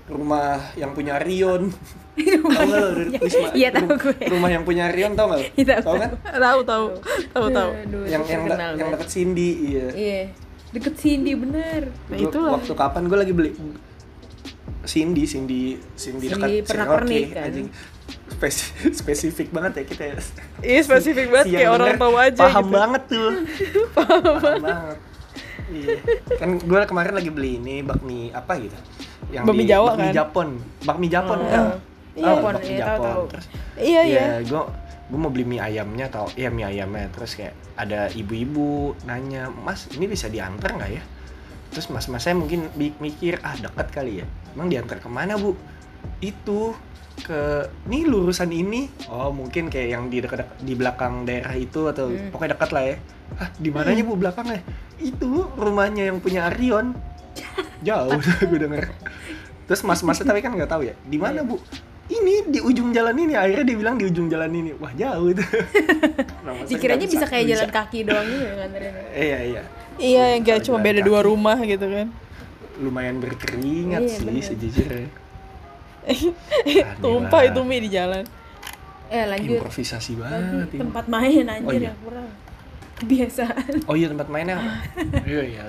rumah yang punya Rion nggak lo Iya, tahu gue. rumah yang punya Rion tau nggak lo? Iya, tahu. tau kan Tahu tahu. Tahu tahu. Yang itu yang yang deket Cindy iya Iya. Deket Cindy bener. Nah, itulah. waktu kapan gue lagi beli Cindy Cindy Cindy, Cindy dekat pernak-pernik, Oke, kan? anjing. Spesi- spesifik banget ya kita ya. Iya, spesifik banget Si yang kayak orang tahu aja paham gitu. banget tuh paham, banget iya kan gue kemarin lagi beli ini bakmi apa gitu yang Bakmi di- Jawa, bakmi kan? Japon bakmi Japon Oh. kan Iya, Tahu Japon, bakmi iya, Japon tahu. terus Iya, iya. gue gue mau beli mie ayamnya atau iya mie ayamnya terus kayak ada ibu-ibu nanya mas ini bisa diantar nggak ya terus mas masnya mungkin bi- mikir ah dekat kali ya emang diantar ke mana bu? Itu ke nih lurusan ini. Oh mungkin kayak yang di dekat di belakang daerah itu atau Hmm. pokoknya dekat lah ya. Ah di mananya bu belakangnya itu rumahnya yang punya Arion. Jauh gue denger. Terus mas masnya tapi kan nggak tahu ya di mana bu? Ini di ujung jalan ini. Akhirnya dia bilang di ujung jalan ini. Wah jauh itu. Dikiranya nggak bisa kayak jalan bisa. kaki doang gitu ya nganterin. iya iya. Iya, yang kayak Jalan cuma beda kaki. dua rumah gitu kan. Lumayan berkeringat Iya, sih bener. sejujurnya. Tumpah itu mie di jalan. Eh lanjut. Improvisasi banget. ini. tempat main anjir Oh, iya. yang kurang. Kebiasaan. Oh iya tempat mainnya. iya iya.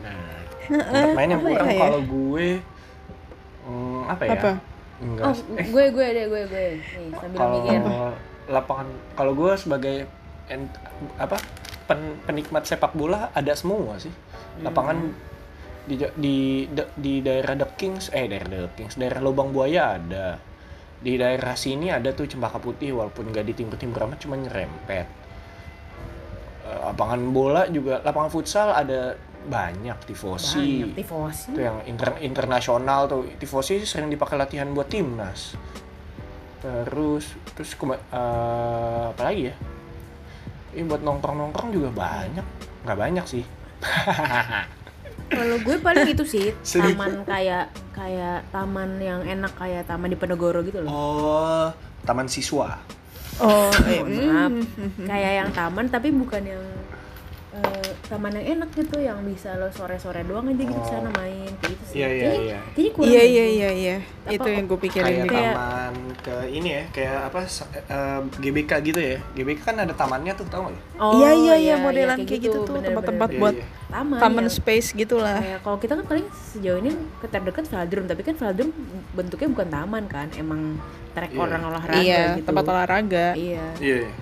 Tempat mainnya apa kurang ya? kalau gue hmm, apa ya? Apa? Enggak. Oh, eh gue gue deh gue gue. Nih sambil kalau mikir. lapangan kalau gue sebagai apa pen- penikmat sepak bola ada semua sih. Lapangan di di di, di daerah The Kings eh daerah The Kings daerah Lubang Buaya ada. Di daerah sini ada tuh Cempaka Putih walaupun nggak di timur-timur amat cuma nyerempet. Eh, lapangan bola juga lapangan futsal ada banyak tifosi. Banyak tifosi. itu yang inter- internasional tuh. Tifosi sering dipakai latihan buat timnas. Terus terus eh, apa lagi ya? Ini buat nongkrong nongkrong juga banyak. Nggak banyak sih Kalau gue paling itu sih taman kayak kayak taman yang enak kayak taman di Penegoro gitu loh. oh taman siswa Oh. Mohon maaf. Kayak yang taman tapi bukan yang eh, taman yang enak gitu yang bisa lo sore-sore doang aja gitu Oh. sana main kayak gitu sih. Iya, iya, iya. Kayaknya kurang. Iya iya iya iya. Apa, Itu yang gue pikirin kayak juga. Kayak- taman ke ini ya kayak apa sa- eh, GBK gitu ya GBK kan ada tamannya tuh tau gak ya? Oh, Iya, iya, iya, modelan kayak gitu tuh, bener-bener. tempat-tempat Iya, buat iya. taman. Taman ya. space gitulah. Kayak kalau kita kan paling sejauh ini keterdekat velodrome, tapi kan velodrome bentuknya bukan taman kan, emang track Iya. orang olahraga Iya, gitu. tempat olahraga. Iya. iya iya. Kayaknya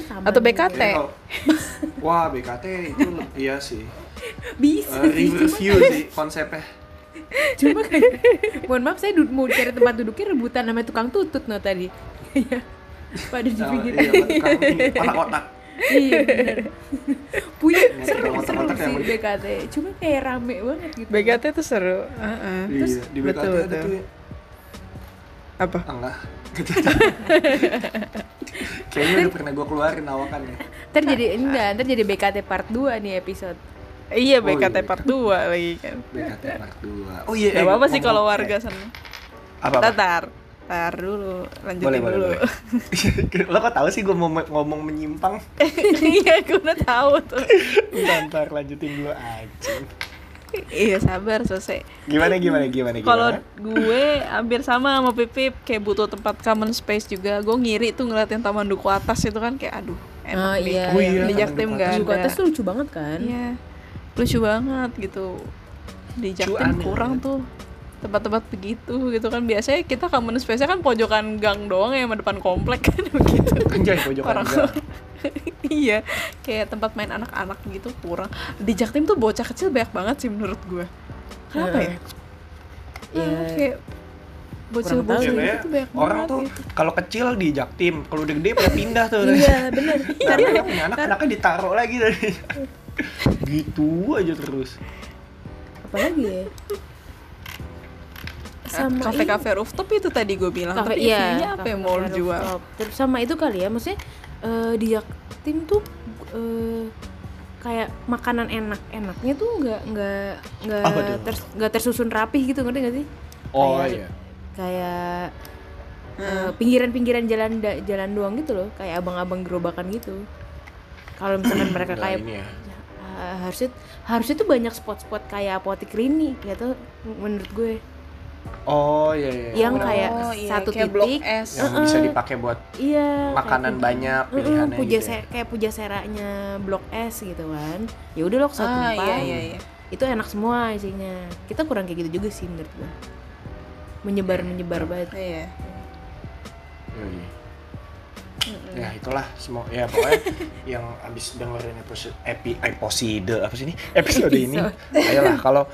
taman. Atau. BKT. Kalau- wah BKT itu iya sih Bisa Eh, sih, river cuma, view sih konsepnya cuma kayak mohon maaf saya mau cari tempat duduknya rebutan sama tukang tutut no tadi. Iya. Pada di pinggir. iya, otak-otak Iya. Punya Iya, seru seru sih. BKT. Cuma kayak rame banget gitu. BKT tuh seru. Heeh. Iya, di BKT betul, ada betul. tuh Apa? Enggak kayaknya udah pernah gue keluarin awakannya Ntar jadi enggak, ntar jadi BKT part 2 nih episode. Iya, Oh, BKT iya. part 2 lagi kan. BKT part 2 oh iya Gak eh, apa-apa sih kalau eh, warga sana. apa, apa? Tatar. Tar dulu, lanjutin boleh boleh dulu. boleh lo kok tahu sih gue mau ngomong menyimpang Iya, gue udah tahu tuh. ntar, ntar lanjutin dulu aja iya, sabar selesai. gimana gimana gimana gimana Kalau gue hampir sama sama Pipip kayak butuh tempat common space juga. Gue ngiri tuh ngeliatin Taman Duku atas itu kan kayak aduh enak Oh, iya, Oh iya, di Taman Jaktim nggak Duku atas tuh lucu banget kan? Iya, lucu banget gitu. Di Jaktim aneh kurang tuh tempat-tempat begitu gitu kan biasanya kita common space kan pojokan gang doang ya sama depan komplek kan begitu Anjay pojokan Orang- gang. iya kayak tempat main anak-anak gitu kurang di Jaktim tuh bocah kecil banyak banget sih menurut gue kenapa ya Iya. Hmm, kayak bocil-bocil tuh banyak orang tuh gitu. kalau kecil di Jaktim, kalau udah gede pada pindah tuh. Iya, bener. Nah, mereka punya anak, anaknya ditaruh lagi dari gitu aja terus. Apalagi ya? Sama kafe-kafe rooftop itu tadi gue bilang kafe tapi iya isinya apa yang mau kafe jual terus sama itu kali ya maksudnya eh, di Jaktim tuh eh, kayak makanan enak-enaknya tuh nggak nggak nggak ters- nggak tersusun rapih gitu ngerti nggak sih Oh Kayak- iya. kayak Hmm. eh, pinggiran-pinggiran jalan da- jalan doang gitu loh kayak abang-abang gerobakan gitu kalau misalkan mereka Nggak kayak ya. eh, harusnya harusnya tuh banyak spot-spot kayak apotek rini gitu menurut gue Oh iya iya. yang Benar. kayak Oh, iya, satu kayak titik S. yang Heeh. bisa dipakai buat Iya. makanan kayak banyak pilihannya Mm-mm, puja gitu ya. kayak puja seranya Blok S gitu kan. Ya udah lo satu ah tempat. iya iya iya Itu enak semua isinya. Kita kurang kayak gitu juga sih menurut gue. Menyebar menyebar banget. iya Yoi. Ya itulah semua ya pokoknya yang abis dengerin episode epi episode apa sih ini episode ini ayolah kalau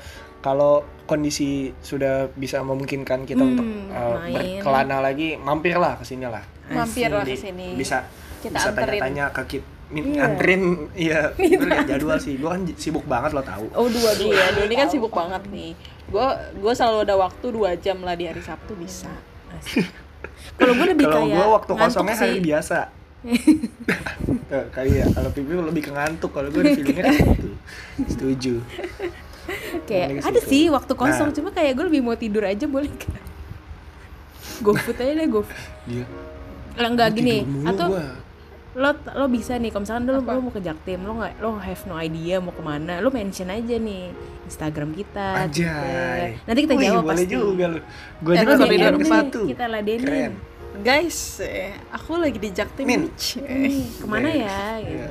kalau kondisi sudah bisa memungkinkan kita Hmm, untuk uh, main. berkelana lagi mampirlah ke sini lah mampir lah Jadi ke sini. bisa Kita bisa anterin. tanya-tanya ke kita Iya. nganterin iya gue liat jadwal sih. Gue kan sibuk banget lo tahu Oh dua dua. iya dua ini kan sibuk banget nih. Gue gue selalu ada waktu dua jam lah di hari Sabtu bisa. Kalau gue lebih kalau gue waktu kosongnya hari sih. biasa. Kali ya kalau pipi lebih ke ngantuk kalau gue feelingnya kayak gitu setuju Kayak ada situ. sih waktu kosong Nah. cuma kayak gue lebih mau tidur aja boleh gak? GoFood aja deh GoFood. dia Lah enggak gini atau gua. lo lo bisa nih kalau misalkan lo, lo mau ke Jaktim lo nggak lo have no idea mau ke mana lo mention aja nih Instagram kita. Anjay. nanti kita Wih, jawab boleh pasti juga lu. Gue Eh, juga lu lagi sorry, nyari dulu, sepatu. kita ladenin Keren. Guys, eh, aku lagi di Jaktim Min. Hmm, ke mana Iya. ya gitu.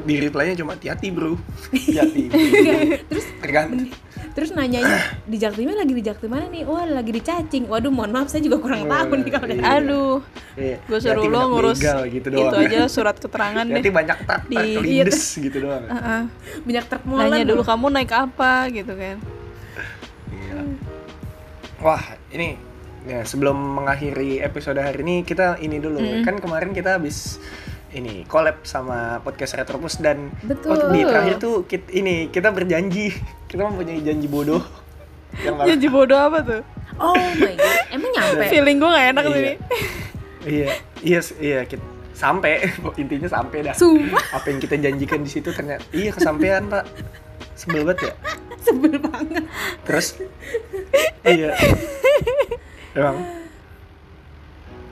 Di reply-nya cuma hati-hati, Bro. Hati-hati. terus Tergantung. terus nanyanya di Jaktimnya lagi di Jaktim mana nih wah lagi di cacing waduh mohon maaf saya juga kurang tahu nih kalau Iya. dari Aduh, Iya, gue suruh lo ngurus begal gitu itu doang. aja surat keterangan Nanti deh. banyak tak Di- tak lindes gitu doang. Heeh. banyak truk molen Nanya dulu kamu naik apa gitu kan. Iya. Wah, ini ya, sebelum mengakhiri episode hari ini kita ini dulu. Kan kemarin kita habis ini collab sama podcast Retropus dan Betul. oh, di terakhir tuh kita, ini kita berjanji kita mempunyai janji bodoh yang malah- Janji bodoh apa tuh? oh my god emang nyampe? Feeling gue gak enak Iya. iya iya iya kita sampai intinya sampai dah. Sumpah. Apa yang kita janjikan di situ ternyata iya kesampaian pak. Sebel banget ya? Sebel banget. Terus? Iya. Emang?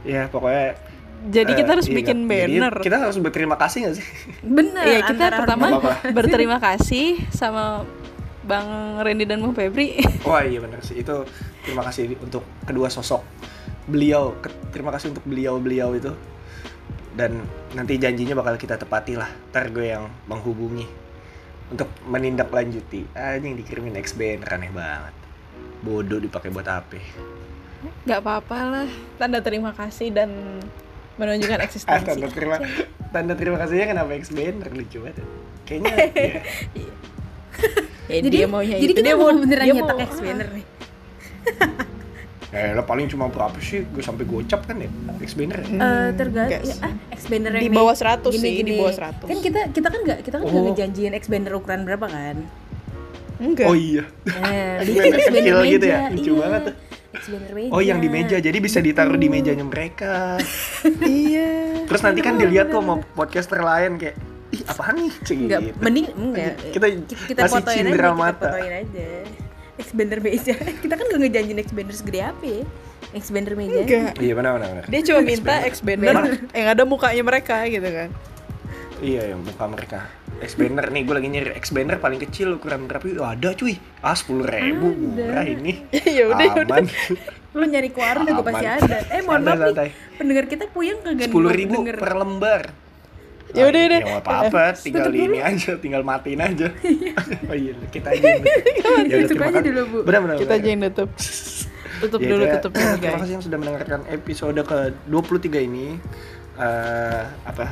Ya pokoknya Jadi eh, kita harus iya, bikin jadi banner. kita harus berterima kasih gak sih? Bener Iya kita pertama berterima kasih sama Bang Randy dan Bang Febri. wah iya benar sih. Itu terima kasih untuk kedua sosok beliau. Terima kasih untuk beliau beliau itu. Dan nanti janjinya bakal kita tepati lah. Ntar gue yang menghubungi untuk menindaklanjuti. Anjing dikirimin X banner aneh banget. Bodoh dipakai buat apa? Gak apa-apa lah. Tanda terima kasih dan menunjukkan Ah, eksistensi. tanda terima tanda terima kasihnya kenapa X banner lucu banget ya. kayaknya ya. Ya, jadi dia maunya jadi itu. kita dia mau beneran dia nyetak mau- X banner nih Eh, lah paling cuma berapa sih? Gue sampai gocap kan ya, X banner ya? Eh, tergantung enggak ya, ah, X banner yang Di bawah 100 sih, gini-gini. di bawah 100. kan kita kita kan nggak kita kan nggak Oh. ngejanjiin X banner ukuran berapa kan Enggak. Oh iya. nah, X di banner X banner kecil gitu ya? Lucu iya. banget tuh. Oh yang di meja, jadi bisa ditaruh di mejanya mereka. iya. Terus nanti kan dilihat tuh sama podcaster lain kayak, ih apaan nih? Cek Enggak, gitu. mending enggak. Kita kita masih fotoin aja, cindera kita mata. fotoin aja. X banner meja. kita kan gak ngejanjiin X banner segede apa ya? X banner meja. Enggak. Iya benar benar. Dia cuma minta X banner yang ada mukanya mereka gitu kan. Iya yang muka mereka. X banner nih, gue lagi nyari X banner paling kecil ukuran berapa? Ih, ada cuy. Ah sepuluh ribu murah ini. ya udah ya udah. Aman. Lu nyari ke warung juga pasti ada. Eh mohon maaf santai. nih, pendengar kita puyeng kagak nih Sepuluh ribu denger. per lembar. Ya udah, Ah, udah. Ya apa-apa, tinggal Tutup di ini dulu. aja, tinggal matiin aja. oh iya, kita aja. yang nutup. Ya udah, Tutup terima kasih. dulu, Bu. Benar benar. Kita aja yang tutup. Tutup Ya, dulu, kita- tutup dulu Terima guys. kasih yang sudah mendengarkan episode ke 23 ini. Eh apa?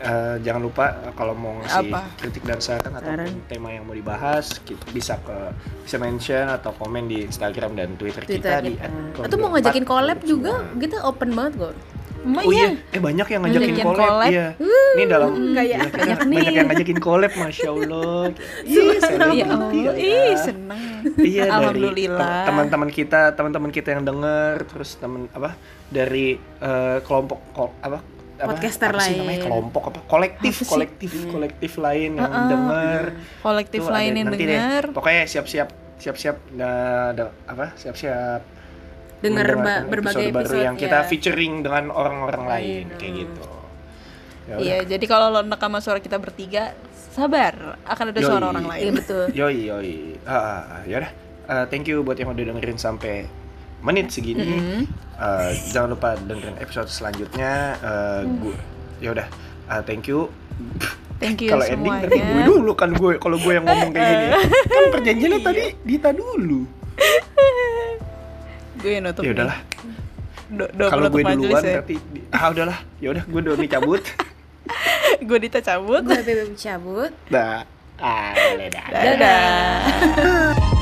Eh, jangan lupa eh, kalau mau ngasih Apa? kritik dan saran atau tema yang mau dibahas bisa ke bisa mention atau komen di Instagram dan Twitter, Twitter kita, di kita. @kondom Atau mau ngajakin collab juga, kita open banget kok. Oh iya. iya, eh banyak yang ngajakin Ngajakin collab, collab. iya. Ini dalam kayak iya, banyak banyak, nih. banyak yang ngajakin collab, masya Allah. Ih, Ya selebriti Allah, ya. ih seneng. Iya dari teman-teman kita, teman-teman kita yang denger, terus teman apa dari eh, kelompok apa? Apa Podcaster apa sih namanya kelompok apa kolektif Apa sih? kolektif kolektif lain yang Heeh. denger Kolektif Tuh, lain ada- yang nanti deh. dengar. pokoknya siap-siap siap-siap nah, ada apa siap-siap Dengar ba- berbagai baru episode yang kita ya. featuring dengan orang-orang lain Lain, kayak hmm. gitu Ya Iya, jadi kalau lo nekam sama suara kita bertiga, sabar, akan ada Yoi. suara orang lain. Iya betul. Yoi yoi. Ah, ya udah. Eh, thank you buat yang udah dengerin sampai menit segini. Mm-mm. Eh, jangan lupa dengerin episode selanjutnya. Eh, gua ya udah. Eh, thank you. Thank you Kalau ending nanti gue dulu kan gue kalau gue yang ngomong kayak gini. kan perjanjiannya tadi Dita dulu. Gue yang nutup. Ya udahlah. Kalau gue duluan ya. berarti ah udahlah. Ya udah gue Doni cabut. gue Dita cabut. Gue Bebek cabut. Dah. Ah, boleh dah. Dadah.